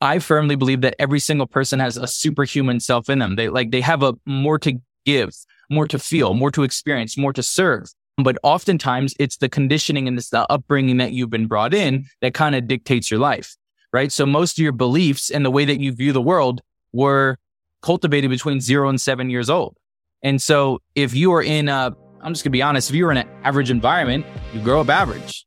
I firmly believe that every single person has a superhuman self in them. They like, they have a more to give, more to feel, more to experience, more to serve. But oftentimes it's the conditioning and it's the upbringing that you've been brought in that kind of dictates your life, right? So most of your beliefs and the way that you view the world were cultivated between zero and seven years old. And so if you are in a, I'm just gonna be honest, if you're in an average environment, you grow up average.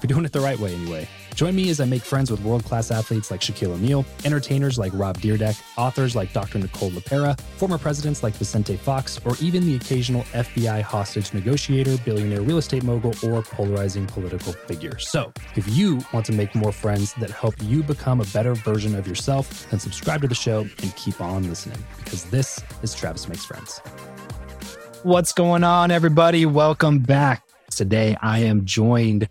if you're doing it the right way, anyway. Join me as I make friends with world class athletes like Shaquille O'Neal, entertainers like Rob Dyrdek, authors like Dr. Nicole LePera, former presidents like Vicente Fox, or even the occasional FBI hostage negotiator, billionaire real estate mogul, or polarizing political figure. So, if you want to make more friends that help you become a better version of yourself, then subscribe to the show and keep on listening because this is Travis Makes Friends. What's going on, everybody? Welcome back. Today, I am joined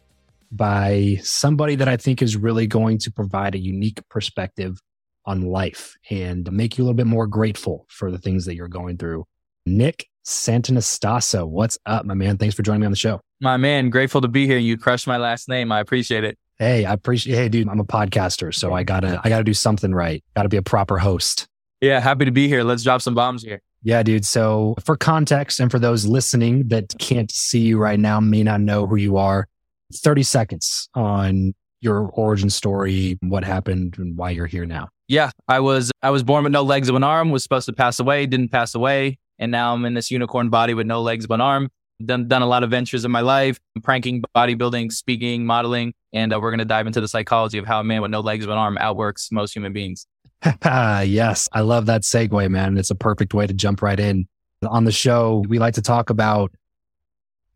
by somebody that I think is really going to provide a unique perspective on life and make you a little bit more grateful for the things that you're going through. Nick Santonastasso, what's up, my man? Thanks for joining me on the show. My man, grateful to be here. You crushed my last name. I appreciate it. Hey, I appreciate. Hey, dude, I'm a podcaster, so I gotta, I gotta do something right. Got to be a proper host. Yeah, happy to be here. Let's drop some bombs here. Yeah, dude. So, for context and for those listening that can't see you right now, may not know who you are, 30 seconds on your origin story, what happened and why you're here now. Yeah, I was I was born with no legs and one arm, was supposed to pass away, didn't pass away, and now I'm in this unicorn body with no legs but arm. Done done a lot of ventures in my life, pranking, bodybuilding, speaking, modeling, and uh, we're going to dive into the psychology of how a man with no legs but arm outworks most human beings. yes, I love that segue, man. It's a perfect way to jump right in. On the show, we like to talk about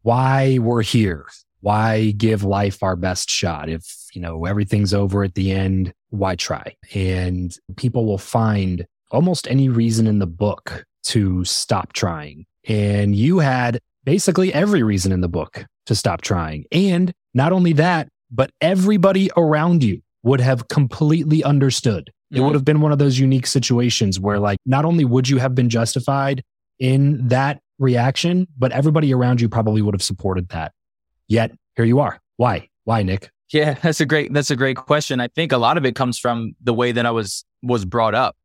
why we're here, why give life our best shot? If, you know, everything's over at the end, why try? And people will find almost any reason in the book to stop trying. And you had basically every reason in the book to stop trying. And not only that, but everybody around you would have completely understood. It mm-hmm. would have been one of those unique situations where, like, not only would you have been justified in that reaction, but everybody around you probably would have supported that. Yet here you are. Why? Why, Nick? Yeah, that's a great that's a great question. I think a lot of it comes from the way that I was was brought up.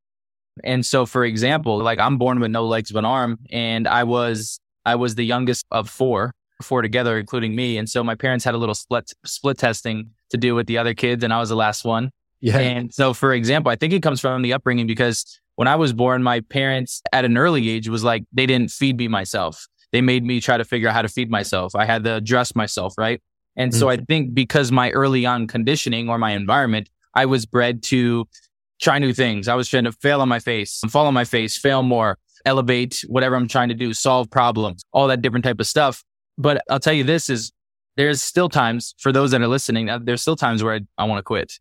And so for example, like I'm born with no legs but arm and I was I was the youngest of four, four together including me. And so my parents had a little split split testing to do with the other kids and I was the last one. Yeah. And so for example, I think it comes from the upbringing because when I was born, my parents at an early age was like they didn't feed me myself they made me try to figure out how to feed myself. I had to dress myself, right? And mm-hmm. so I think because my early on conditioning or my environment, I was bred to try new things. I was trying to fail on my face, fall on my face, fail more, elevate whatever I'm trying to do, solve problems, all that different type of stuff. But I'll tell you this is there's still times for those that are listening, uh, there's still times where I, I want to quit.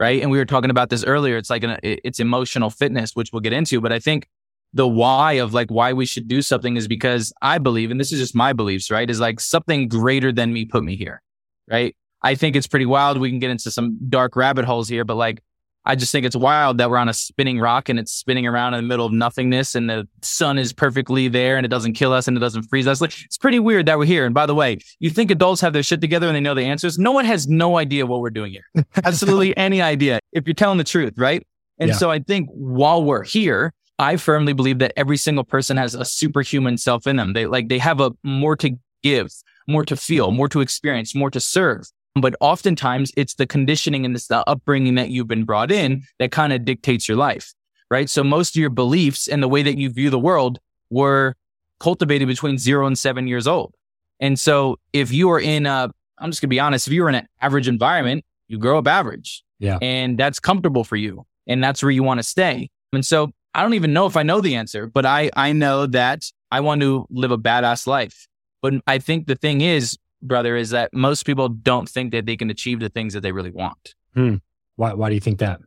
Right. And we were talking about this earlier. It's like an, it's emotional fitness, which we'll get into. But I think the why of like why we should do something is because I believe, and this is just my beliefs, right? Is like something greater than me put me here, right? I think it's pretty wild. We can get into some dark rabbit holes here, but like, I just think it's wild that we're on a spinning rock and it's spinning around in the middle of nothingness and the sun is perfectly there and it doesn't kill us and it doesn't freeze us. Like, it's pretty weird that we're here. And by the way, you think adults have their shit together and they know the answers? No one has no idea what we're doing here. Absolutely any idea if you're telling the truth, right? And yeah. so I think while we're here, I firmly believe that every single person has a superhuman self in them. They like, they have a more to give, more to feel, more to experience, more to serve. But oftentimes it's the conditioning and it's the upbringing that you've been brought in that kind of dictates your life, right? So most of your beliefs and the way that you view the world were cultivated between zero and seven years old. And so if you are in a, I'm just gonna be honest, if you're in an average environment, you grow up average. Yeah. And that's comfortable for you. And that's where you want to stay. And so I don't even know if I know the answer, but I, I know that I want to live a badass life. But I think the thing is, brother, is that most people don't think that they can achieve the things that they really want. Hmm. Why, why do you think that?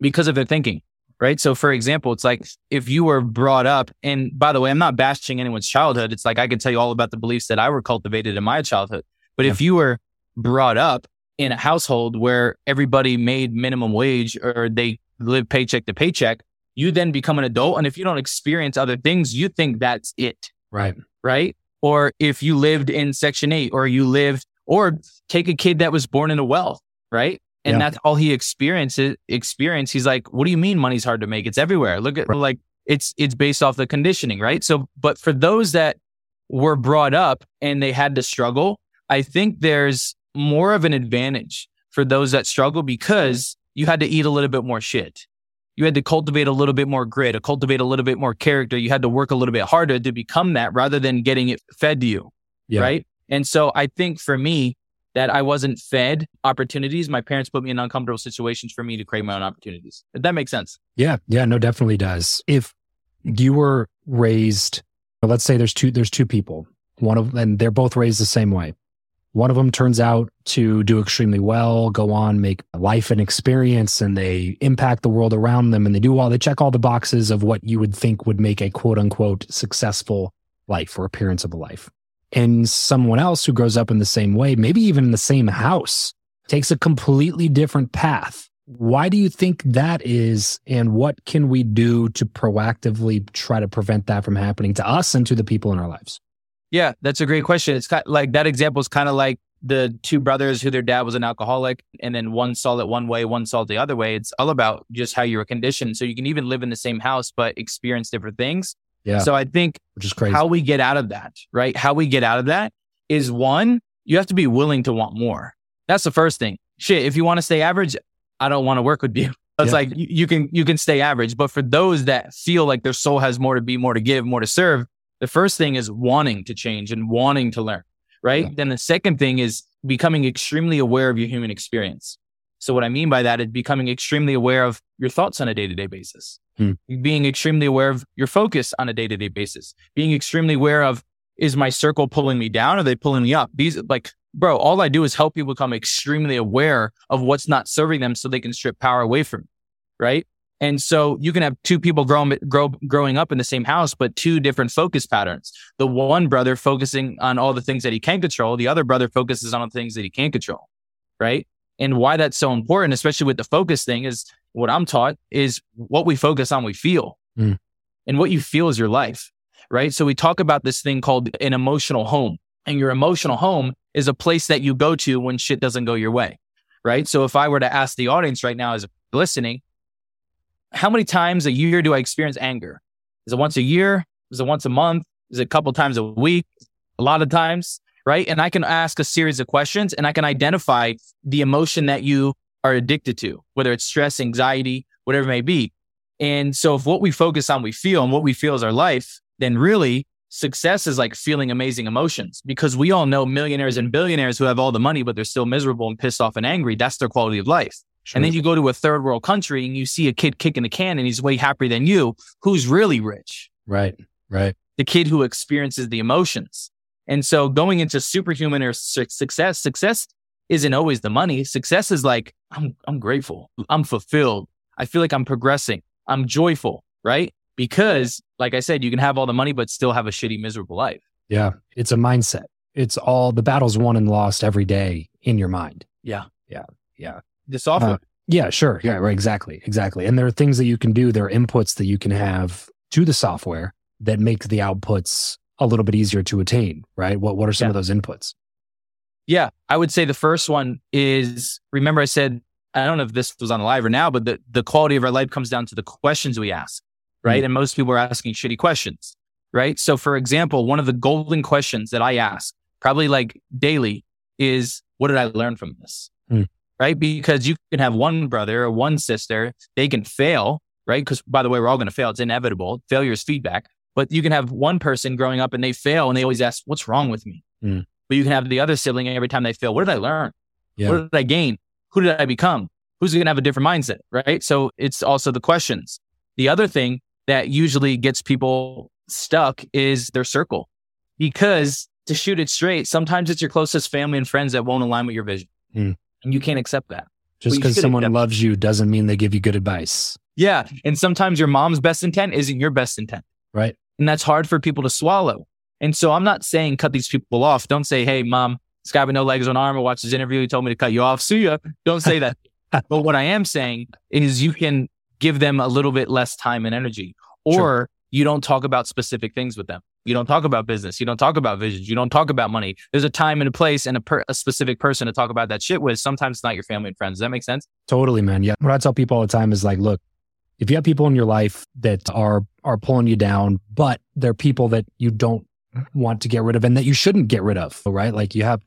Because of their thinking, right? So, for example, it's like if you were brought up, and by the way, I'm not bashing anyone's childhood. It's like I can tell you all about the beliefs that I were cultivated in my childhood. But yeah. if you were brought up in a household where everybody made minimum wage or they lived paycheck to paycheck, you then become an adult. And if you don't experience other things, you think that's it. Right. Right. Or if you lived in section eight or you lived, or take a kid that was born into wealth. Right. And yeah. that's all he experiences experience. He's like, what do you mean money's hard to make? It's everywhere. Look at right. like it's it's based off the conditioning, right? So, but for those that were brought up and they had to struggle, I think there's more of an advantage for those that struggle because you had to eat a little bit more shit. You had to cultivate a little bit more grit, to cultivate a little bit more character. You had to work a little bit harder to become that rather than getting it fed to you. Yeah. Right. And so I think for me, that I wasn't fed opportunities. My parents put me in uncomfortable situations for me to create my own opportunities. If that makes sense. Yeah. Yeah. No, definitely does. If you were raised, let's say there's two, there's two people, one of, and they're both raised the same way. One of them turns out to do extremely well, go on, make life an experience, and they impact the world around them. And they do all, they check all the boxes of what you would think would make a quote unquote successful life or appearance of a life and someone else who grows up in the same way, maybe even in the same house, takes a completely different path. Why do you think that is? And what can we do to proactively try to prevent that from happening to us and to the people in our lives? Yeah, that's a great question. It's kind of like that example is kind of like the two brothers who their dad was an alcoholic and then one saw it one way, one saw it the other way. It's all about just how you were conditioned. So you can even live in the same house, but experience different things. Yeah. So I think which is crazy. how we get out of that, right? How we get out of that is one, you have to be willing to want more. That's the first thing. Shit, if you want to stay average, I don't want to work with you. It's yeah. like you, you can you can stay average, but for those that feel like their soul has more to be, more to give, more to serve, the first thing is wanting to change and wanting to learn, right? Yeah. Then the second thing is becoming extremely aware of your human experience. So what I mean by that is becoming extremely aware of your thoughts on a day to day basis, hmm. being extremely aware of your focus on a day to day basis, being extremely aware of is my circle pulling me down? Or are they pulling me up? These like, bro, all I do is help people become extremely aware of what's not serving them so they can strip power away from. Right. And so you can have two people grow, grow, growing up in the same house, but two different focus patterns. The one brother focusing on all the things that he can control. The other brother focuses on the things that he can't control. Right. And why that's so important, especially with the focus thing, is what I'm taught is what we focus on, we feel. Mm. And what you feel is your life, right? So we talk about this thing called an emotional home. And your emotional home is a place that you go to when shit doesn't go your way, right? So if I were to ask the audience right now as listening, how many times a year do I experience anger? Is it once a year? Is it once a month? Is it a couple times a week? A lot of times right? And I can ask a series of questions and I can identify the emotion that you are addicted to, whether it's stress, anxiety, whatever it may be. And so if what we focus on, we feel and what we feel is our life, then really success is like feeling amazing emotions because we all know millionaires and billionaires who have all the money, but they're still miserable and pissed off and angry. That's their quality of life. Sure. And then you go to a third world country and you see a kid kicking a can and he's way happier than you. Who's really rich? Right. Right. The kid who experiences the emotions. And so going into superhuman or su- success, success isn't always the money. Success is like, I'm, I'm grateful. I'm fulfilled. I feel like I'm progressing. I'm joyful, right? Because like I said, you can have all the money, but still have a shitty, miserable life. Yeah. It's a mindset. It's all the battles won and lost every day in your mind. Yeah. Yeah. Yeah. The software. Uh, yeah, sure. Yeah, right. Exactly. Exactly. And there are things that you can do. There are inputs that you can have to the software that make the outputs a little bit easier to attain, right? What what are some yeah. of those inputs? Yeah, I would say the first one is remember I said I don't know if this was on live or now, but the, the quality of our life comes down to the questions we ask, right? Mm-hmm. And most people are asking shitty questions, right? So for example, one of the golden questions that I ask probably like daily is what did I learn from this? Mm. Right? Because you can have one brother or one sister, they can fail, right? Because by the way, we're all going to fail. It's inevitable. Failure is feedback. But you can have one person growing up and they fail and they always ask, what's wrong with me? Mm. But you can have the other sibling every time they fail. What did I learn? Yeah. What did I gain? Who did I become? Who's going to have a different mindset? Right. So it's also the questions. The other thing that usually gets people stuck is their circle because to shoot it straight, sometimes it's your closest family and friends that won't align with your vision. Mm. And you can't accept that. Just because someone loves you doesn't mean they give you good advice. Yeah. And sometimes your mom's best intent isn't your best intent. Right. And that's hard for people to swallow. And so I'm not saying cut these people off. Don't say, Hey, mom, this guy with no legs, on arm, or watch this interview. He told me to cut you off. See ya. Don't say that. but what I am saying is you can give them a little bit less time and energy. Or sure. you don't talk about specific things with them. You don't talk about business. You don't talk about visions. You don't talk about money. There's a time and a place and a, per, a specific person to talk about that shit with. Sometimes it's not your family and friends. Does that make sense? Totally, man. Yeah. What I tell people all the time is like, look, if you have people in your life that are are pulling you down, but they're people that you don't want to get rid of and that you shouldn't get rid of, right? Like you have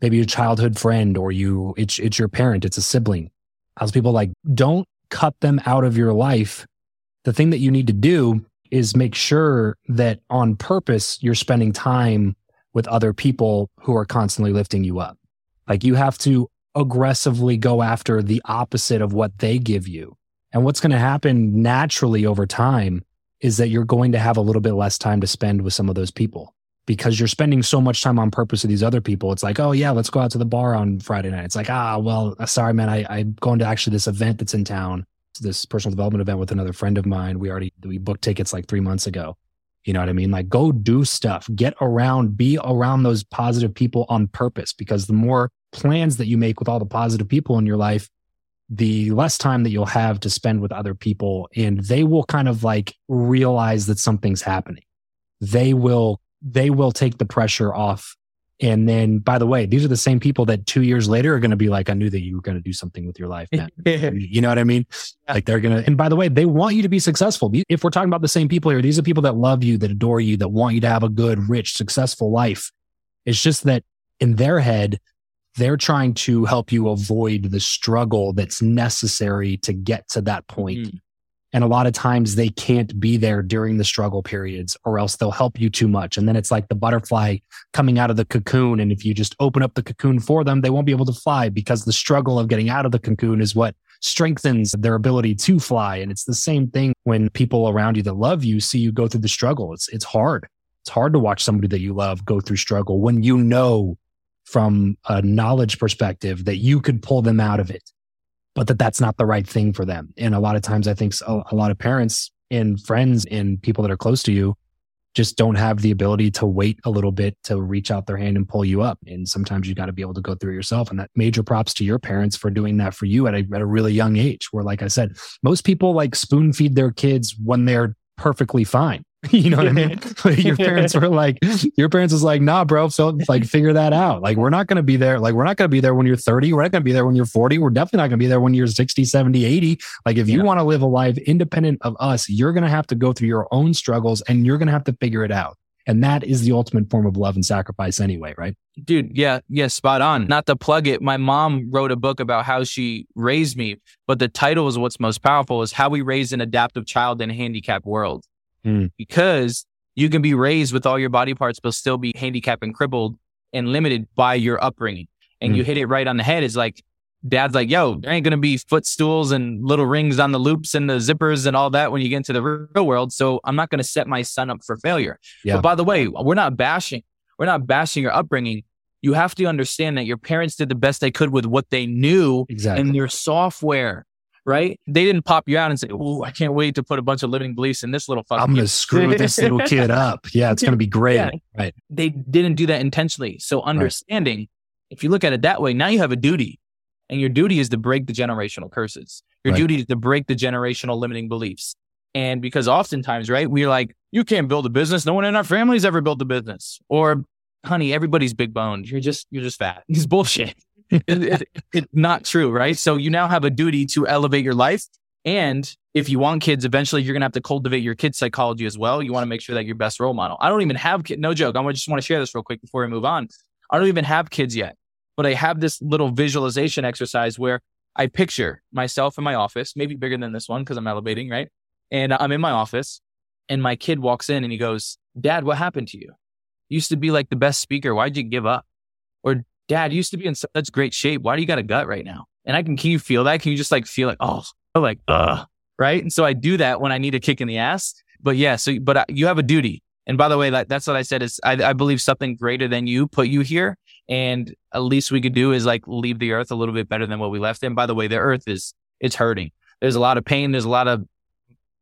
maybe a childhood friend or you it's it's your parent, it's a sibling. As people like don't cut them out of your life. The thing that you need to do is make sure that on purpose you're spending time with other people who are constantly lifting you up. Like you have to aggressively go after the opposite of what they give you. And what's going to happen naturally over time is that you're going to have a little bit less time to spend with some of those people because you're spending so much time on purpose with these other people. It's like, oh yeah, let's go out to the bar on Friday night. It's like, ah, well, sorry, man, I, I'm going to actually this event that's in town this personal development event with another friend of mine. We already we booked tickets like three months ago. You know what I mean? Like go do stuff, get around, be around those positive people on purpose because the more plans that you make with all the positive people in your life, the less time that you'll have to spend with other people and they will kind of like realize that something's happening. They will they will take the pressure off and then, by the way, these are the same people that two years later are going to be like, I knew that you were going to do something with your life, man. you know what I mean? Like they're going to, and by the way, they want you to be successful. If we're talking about the same people here, these are people that love you, that adore you, that want you to have a good, rich, successful life. It's just that in their head, they're trying to help you avoid the struggle that's necessary to get to that point. Mm. And a lot of times they can't be there during the struggle periods or else they'll help you too much. And then it's like the butterfly coming out of the cocoon. And if you just open up the cocoon for them, they won't be able to fly because the struggle of getting out of the cocoon is what strengthens their ability to fly. And it's the same thing when people around you that love you see you go through the struggle. It's, it's hard. It's hard to watch somebody that you love go through struggle when you know from a knowledge perspective that you could pull them out of it but that that's not the right thing for them. And a lot of times I think a, lot of parents and friends and people that are close to you just don't have the ability to wait a little bit to reach out their hand and pull you up. And sometimes you got to be able to go through yourself. And that major props to your parents for doing that for you at a, at a really young age, where, like I said, most people like spoon feed their kids when they're perfectly fine. you know what I mean? your parents were like, your parents was like, nah, bro. So like, figure that out. Like, we're not going to be there. Like, we're not going to be there when you're 30. We're not going to be there when you're 40. We're definitely not going to be there when you're 60, 70, 80. Like, if you want to live a life independent of us, you're going to have to go through your own struggles and you're going to have to figure it out. And that is the ultimate form of love and sacrifice anyway, right? Dude, yeah, yeah, spot on. Not to plug it, my mom wrote a book about how she raised me, but the title is what's most powerful is how we raise an adaptive child in a handicapped world mm. because you can be raised with all your body parts, but still be handicapped and crippled and limited by your upbringing. And mm. you hit it right on the head. Is like, dad's like, yo, there ain't going to be footstools and little rings on the loops and the zippers and all that when you get into the real world. So I'm not going to set my son up for failure. Yeah. But by the way, we're not bashing, we're not bashing your upbringing. You have to understand that your parents did the best they could with what they knew exactly. and their software right? They didn't pop you out and say, "Oh, I can't wait to put a bunch of limiting beliefs in this little fucking." I'm going to screw this little kid up. Yeah, it's going to be great. Yeah. Right. They didn't do that intentionally. So understanding, right. if you look at it that way, now you have a duty, and your duty is to break the generational curses. Your right. duty is to break the generational limiting beliefs. And because oftentimes, right, we're like, you can't build a business. No one in our family's ever built a business. Or, honey, everybody's big boned. You're just, you're just fat. It's bullshit it, it, it's not true, right? So you now have a duty to elevate your life. And if you want kids, eventually you're going to have to cultivate your kid's psychology as well. You want to make sure that you're best role model. I don't even have kids. No joke. I just want to share this real quick before we move on. I don't even have kids yet, but I have this little visualization exercise where I picture myself in my office, maybe bigger than this one because I'm elevating, right? And I'm in my office and my kid walks in and he goes, Dad, what happened to you? you used to be like the best speaker. Why'd you give up? Or dad used to be in such great shape. Why do you got a gut right now? And I can, can you feel that? Can you just like feel like, oh, like, uh, right? And so I do that when I need a kick in the ass. But yeah, so, but you have a duty. And by the way, that, that's what I said is I, I believe something greater than you put you here. And at least we could do is like leave the earth a little bit better than what we left in. By the way, the earth is, it's hurting. There's a lot of pain. There's a lot of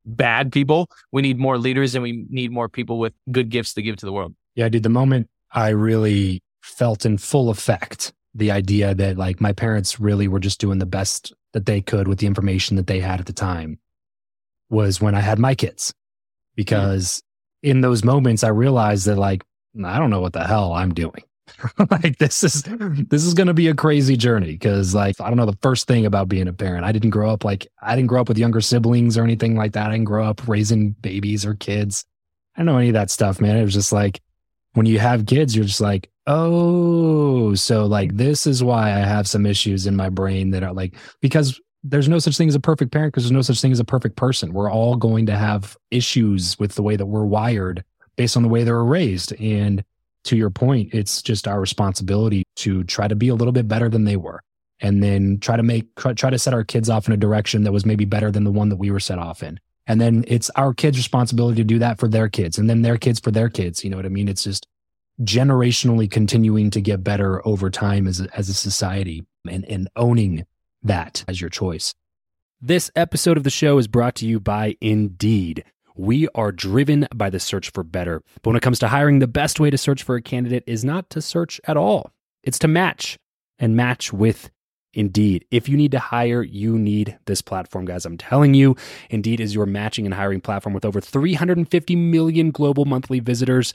bad people. We need more leaders and we need more people with good gifts to give to the world. Yeah, dude. The moment I really felt in full effect the idea that like my parents really were just doing the best that they could with the information that they had at the time. was when I had my kids mm-hmm. because in those moments I realized that like I don't know what the hell I'm doing. like this is this is going to be a crazy journey because like I don't know the first thing about being a parent. I didn't grow up like I didn't grow up with younger siblings or anything like that. I didn't grow up raising babies or kids. I don't know any of that stuff, man. It was just like when you have kids, you're just like, oh, so like this is why I have some issues in my brain that are like because there's no such thing as a perfect parent because there's no such thing as a perfect person. We're all going to have issues with the way that we're wired based on the way they were raised. And to your point, it's just our responsibility to try to be a little bit better than they were. And then try to make, try, try to set our kids off in a direction that was maybe better than the one that we were set off in. And then it's our kids' responsibility to do that for their kids and then their kids for their kids. You know what I mean? It's just generationally continuing to get better over time as a, as a society and, and owning that as your choice. This episode of the show is brought to you by Indeed. We are driven by the search for better. But when it comes to hiring, the best way to search for a candidate is not to search at all, it's to match and match with Indeed. If you need to hire, you need this platform, guys. I'm telling you, Indeed is your matching and hiring platform with over 350 million global monthly visitors,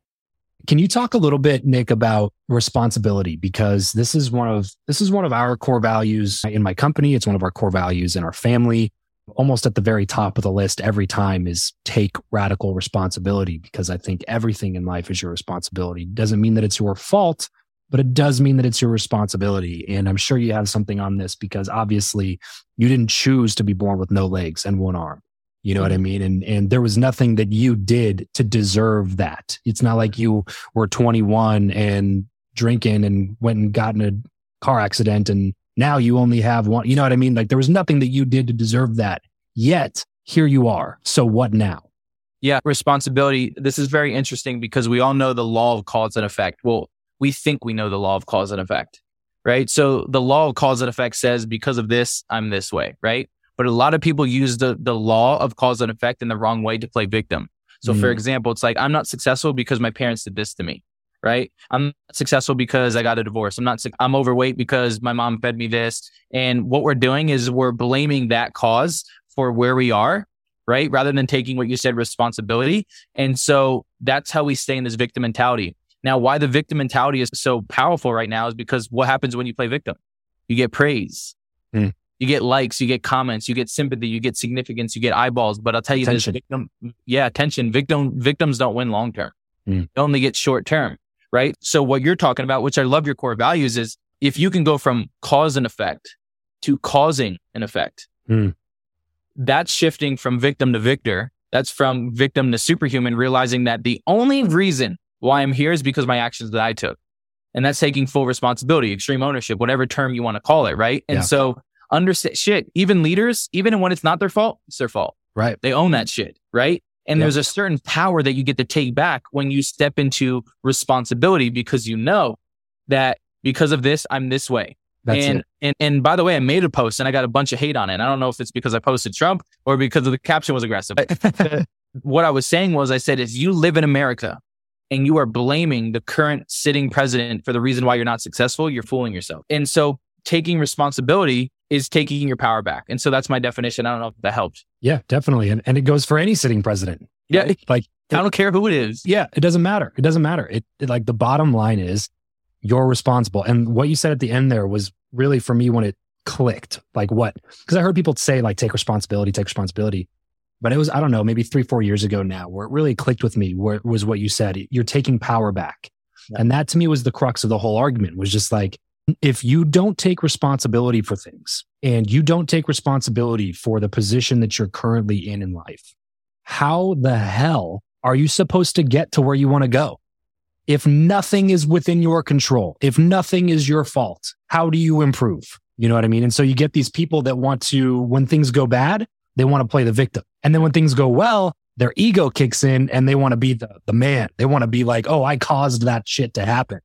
Can you talk a little bit, Nick, about responsibility? Because this is one of this is one of our core values in my company. It's one of our core values in our family almost at the very top of the list every time is take radical responsibility because I think everything in life is your responsibility. Doesn't mean that it's your fault, but it does mean that it's your responsibility. And I'm sure you have something on this because obviously you didn't choose to be born with no legs and one arm. You know what I mm-hmm. mean? And and there was nothing that you did to deserve that. It's not like you were 21 and drinking and went and got in a car accident and now you only have one. You know what I mean? Like there was nothing that you did to deserve that. Yet here you are. So what now? Yeah, responsibility. This is very interesting because we all know the law of cause and effect. Well, we think we know the law of cause and effect, right? So the law of cause and effect says because of this, I'm this way, right? But a lot of people use the the law of cause and effect in the wrong way to play victim. So mm. for example, it's like I'm not successful because my parents did this to me right? I'm successful because I got a divorce. I'm not, I'm overweight because my mom fed me this. And what we're doing is we're blaming that cause for where we are, right? Rather than taking what you said, responsibility. And so that's how we stay in this victim mentality. Now, why the victim mentality is so powerful right now is because what happens when you play victim? You get praise. Mm. You get likes, you get comments, you get sympathy, you get significance, you get eyeballs. But I'll tell you attention. this victim, yeah, attention. Victim victims don't win long term. Mm. They only get short term right? So what you're talking about, which I love your core values is if you can go from cause and effect to causing an effect, mm. that's shifting from victim to victor. That's from victim to superhuman, realizing that the only reason why I'm here is because my actions that I took. And that's taking full responsibility, extreme ownership, whatever term you want to call it. Right. And yeah. so understand shit, even leaders, even when it's not their fault, it's their fault. Right. They own that shit. Right. And yep. there's a certain power that you get to take back when you step into responsibility because you know that because of this, I'm this way. That's and, it. and and by the way, I made a post and I got a bunch of hate on it. And I don't know if it's because I posted Trump or because the caption was aggressive. what I was saying was I said if you live in America and you are blaming the current sitting president for the reason why you're not successful, you're fooling yourself. And so taking responsibility is taking your power back. And so that's my definition. I don't know if that helped. Yeah, definitely. And, and it goes for any sitting president. Yeah. Like, I don't care who it is. Yeah. It doesn't matter. It doesn't matter. It, it like the bottom line is you're responsible. And what you said at the end there was really for me when it clicked. Like what? Because I heard people say like take responsibility, take responsibility. But it was, I don't know, maybe three, four years ago now, where it really clicked with me, where it was what you said. You're taking power back. Yeah. And that to me was the crux of the whole argument was just like, if you don't take responsibility for things and you don't take responsibility for the position that you're currently in in life, how the hell are you supposed to get to where you want to go? If nothing is within your control, if nothing is your fault, how do you improve? You know what I mean? And so you get these people that want to, when things go bad, they want to play the victim. And then when things go well, their ego kicks in and they want to be the, the man. They want to be like, oh, I caused that shit to happen.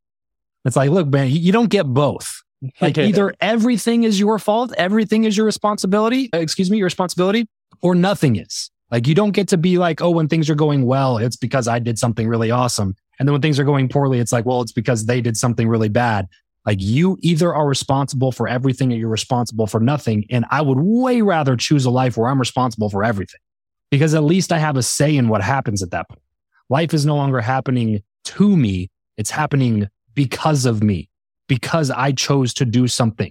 It's like, look, man, you don't get both. Like either everything is your fault, everything is your responsibility, uh, excuse me, your responsibility, or nothing is. Like you don't get to be like, oh, when things are going well, it's because I did something really awesome. And then when things are going poorly, it's like, well, it's because they did something really bad. Like you either are responsible for everything or you're responsible for nothing. And I would way rather choose a life where I'm responsible for everything because at least I have a say in what happens at that point. Life is no longer happening to me. It's happening because of me, because I chose to do something.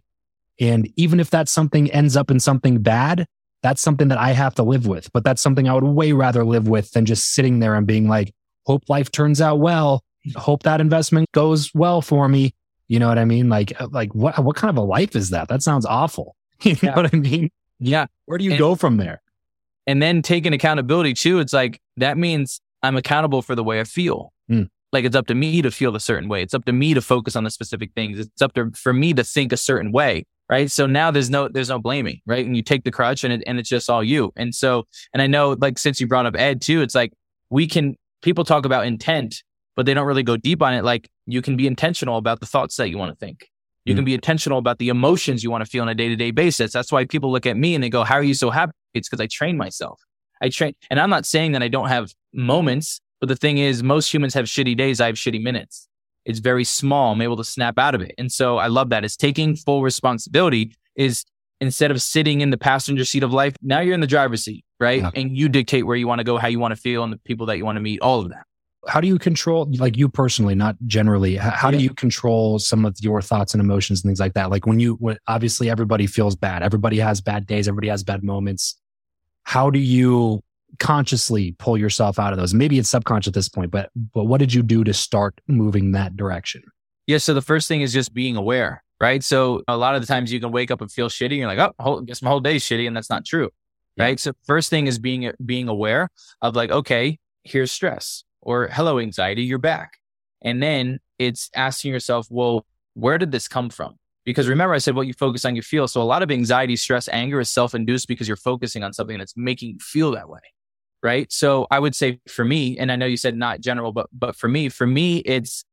And even if that something ends up in something bad, that's something that I have to live with. But that's something I would way rather live with than just sitting there and being like, hope life turns out well. Hope that investment goes well for me. You know what I mean? Like, uh, like what, what kind of a life is that? That sounds awful. You know what I mean? Yeah. Where do you and, go from there? And then taking accountability too. It's like, that means I'm accountable for the way I feel. Mm. Like it's up to me to feel a certain way. It's up to me to focus on the specific things. It's up to, for me to think a certain way. Right. So now there's no, there's no blaming. Right. And you take the crutch and it, and it's just all you. And so, and I know like since you brought up Ed too, it's like we can, people talk about intent, but they don't really go deep on it. Like you can be intentional about the thoughts that you want to think. You mm. can be intentional about the emotions you want to feel on a day to day basis. That's why people look at me and they go, how are you so happy? It's because I train myself. I train, and I'm not saying that I don't have moments, but the thing is, most humans have shitty days. I have shitty minutes. It's very small. I'm able to snap out of it. And so I love that. It's taking full responsibility is instead of sitting in the passenger seat of life, now you're in the driver's seat, right? Yeah. And you dictate where you want to go, how you want to feel, and the people that you want to meet, all of that. How do you control, like you personally, not generally, how yeah. do you control some of your thoughts and emotions and things like that? Like when you, when obviously everybody feels bad, everybody has bad days, everybody has bad moments. How do you consciously pull yourself out of those? Maybe it's subconscious at this point, but but what did you do to start moving that direction? Yeah, so the first thing is just being aware, right? So a lot of the times you can wake up and feel shitty. And you're like, oh, whole, guess my whole day's shitty, and that's not true, yeah. right? So first thing is being being aware of like, okay, here's stress, or hello anxiety, you're back, and then it's asking yourself, well, where did this come from? Because remember, I said what you focus on, you feel. So a lot of anxiety, stress, anger is self induced because you're focusing on something that's making you feel that way right? So I would say for me, and I know you said not general, but but for me, for me, it's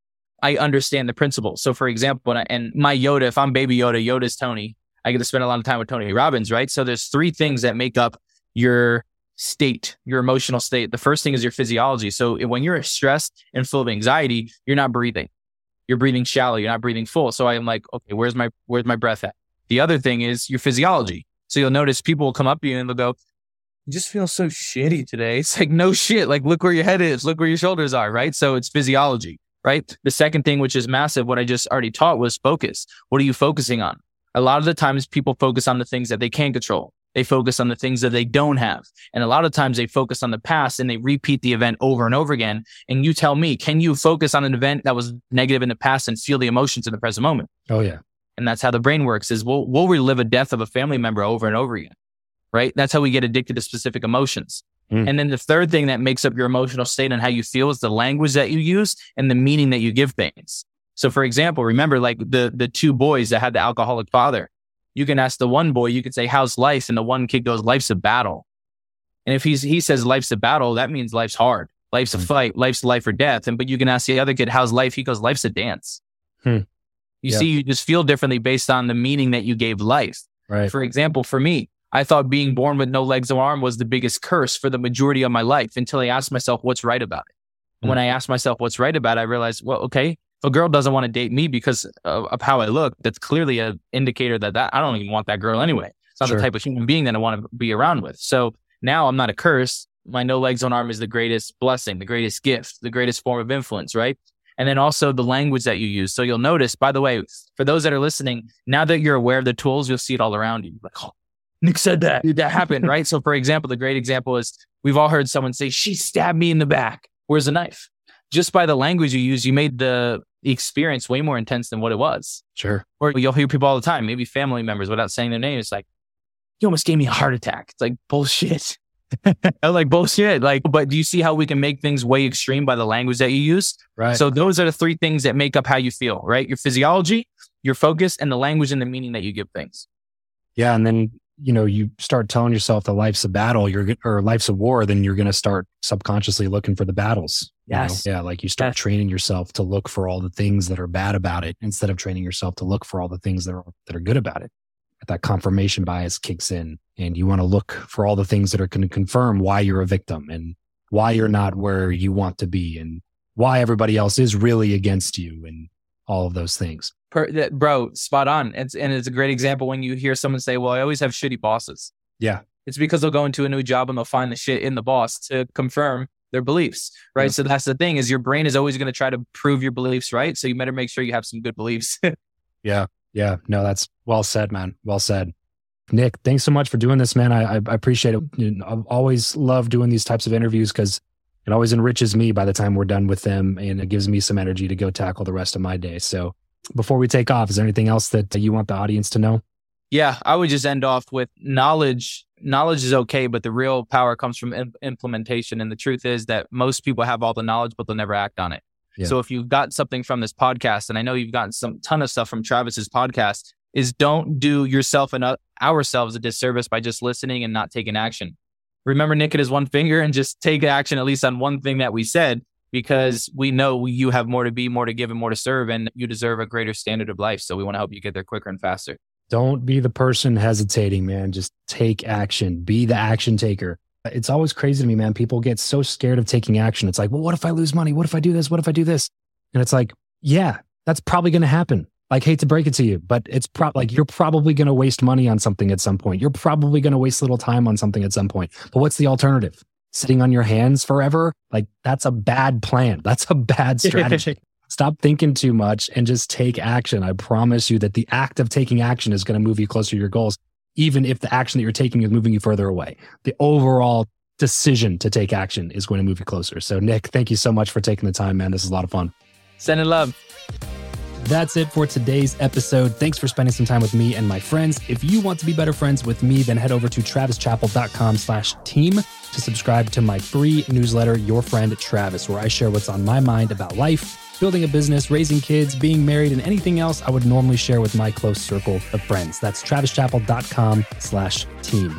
I understand the principle. So for example, I, and my Yoda, if I'm Baby Yoda, Yoda's Tony. I get to spend a lot of time with Tony Robbins, right? So there's three things that make up your state, your emotional state. The first thing is your physiology. So when you're stressed and full of anxiety, you're not breathing. You're breathing shallow. You're not breathing full. So I'm like, okay, where's my where's my breath at? The other thing is your physiology. So you'll notice people will come up to you and they'll go, you just feel so shitty today. It's like, no shit. Like, look where your head is. Look where your shoulders are. Right. So it's physiology. Right. The second thing, which is massive, what I just already taught was focus. What are you focusing on? A lot of the times people focus on the things that they can't control. They focus on the things that they don't have. And a lot of times they focus on the past and they repeat the event over and over again. And you tell me, can you focus on an event that was negative in the past and feel the emotions in the present moment? Oh, yeah. And that's how the brain works is we'll, we'll relive a death of a family member over and over again right? That's how we get addicted to specific emotions. Mm. And then the third thing that makes up your emotional state and how you feel is the language that you use and the meaning that you give things. So for example, remember like the, the two boys that had the alcoholic father. You can ask the one boy, you could say, how's life? And the one kid goes, life's a battle. And if he's, he says life's a battle, that means life's hard. Life's a Hmm. fight. Life's life or death. And, but you can ask the other kid, how's life? He goes, life's a dance. Hmm. You Yeah. see, you just feel differently based on the meaning that you gave life. Right. For example, for me, I thought being born with no legs or arm was the biggest curse for the majority of my life until I asked myself what's right about it. And when mm. I asked myself what's right about it, I realized, well, okay, if a girl doesn't want to date me because of, of how I look, that's clearly an indicator that, that I don't even want that girl anyway. It's not Sure. the type of human being that I want to be around with. So now I'm not a curse. My no legs, on arm is the greatest blessing, the greatest gift, the greatest form of influence, right? And then also the language that you use. So you'll notice, by the way, for those that are listening, now that you're aware of the tools, you'll see it all around you. Like, oh, Nick said that. That happened, right? So, for example, the great example is we've all heard someone say, She stabbed me in the back. Where's the knife? Just by the language you use, you made the experience way more intense than what it was. Sure. Or you'll hear people all the time, maybe family members without saying their name. It's like, You almost gave me a heart attack. It's like bullshit. I'm like bullshit. Like, but do you see how we can make things way extreme by the language that you use? Right. So those are the three things that make up how you feel, right? Your physiology, your focus, and the language and the meaning that you give things. Yeah, and then you know you start telling yourself that life's a battle, you're or life's a war, then you're going to start subconsciously looking for the battles. you know? Yes. Yeah, like you start Yes. training yourself to look for all the things that are bad about it instead of training yourself to look for all the things that are that are good about it. That confirmation bias kicks in, and you want to look for all the things that are going to confirm why you're a victim and why you're not where you want to be, and why everybody else is really against you, and all of those things. Per, that, bro, spot on. It's, and it's a great example when you hear someone say, "Well, I always have shitty bosses." Yeah. It's because they'll go into a new job and they'll find the shit in the boss to confirm their beliefs, right? Yeah. So that's the thing is your brain is always going to try to prove your beliefs right. So you better make sure you have some good beliefs. Yeah. Yeah. No, that's well said, man. Well said. Nick, thanks so much for doing this, man. I, I appreciate it. You know, I've always loved doing these types of interviews because it always enriches me by the time we're done with them and it gives me some energy to go tackle the rest of my day. So before we take off, is there anything else that you want the audience to know? Yeah, I would just end off with knowledge. Knowledge is okay, but the real power comes from im- implementation. And the truth is that most people have all the knowledge, but they'll never act on it. Yeah. So if you've got something from this podcast, and I know you've gotten some ton of stuff from Travis's podcast, is don't do yourself and uh, ourselves a disservice by just listening and not taking action. Remember, Nick it is one finger and just take action at least on one thing that we said, because we know you have more to be, more to give, and more to serve, and you deserve a greater standard of life. So we want to help you get there quicker and faster. Don't be the person hesitating, man. Just take action. Be the action taker. It's always crazy to me, man. People get so scared of taking action. It's like, well, what if I lose money? What if I do this? What if I do this? And it's like, yeah, that's probably going to happen. Like, hate to break it to you, but it's like you're probably going to waste money on something at some point. You're probably going to waste a little time on something at some point. But what's the alternative? Sitting on your hands forever? Like, that's a bad plan. That's a bad strategy. Stop thinking too much and just take action. I promise you that the act of taking action is going to move you closer to your goals, even if the action that you're taking is moving you further away. The overall decision to take action is going to move you closer. So, Nick, thank you so much for taking the time, man. This is a lot of fun. Sending love. That's it for today's episode. Thanks for spending some time with me and my friends. If you want to be better friends with me, then head over to travischappell.com slash team to subscribe to my free newsletter, Your Friend Travis, where I share what's on my mind about life, building a business, raising kids, being married, and anything else I would normally share with my close circle of friends. That's travischappell.com slash team.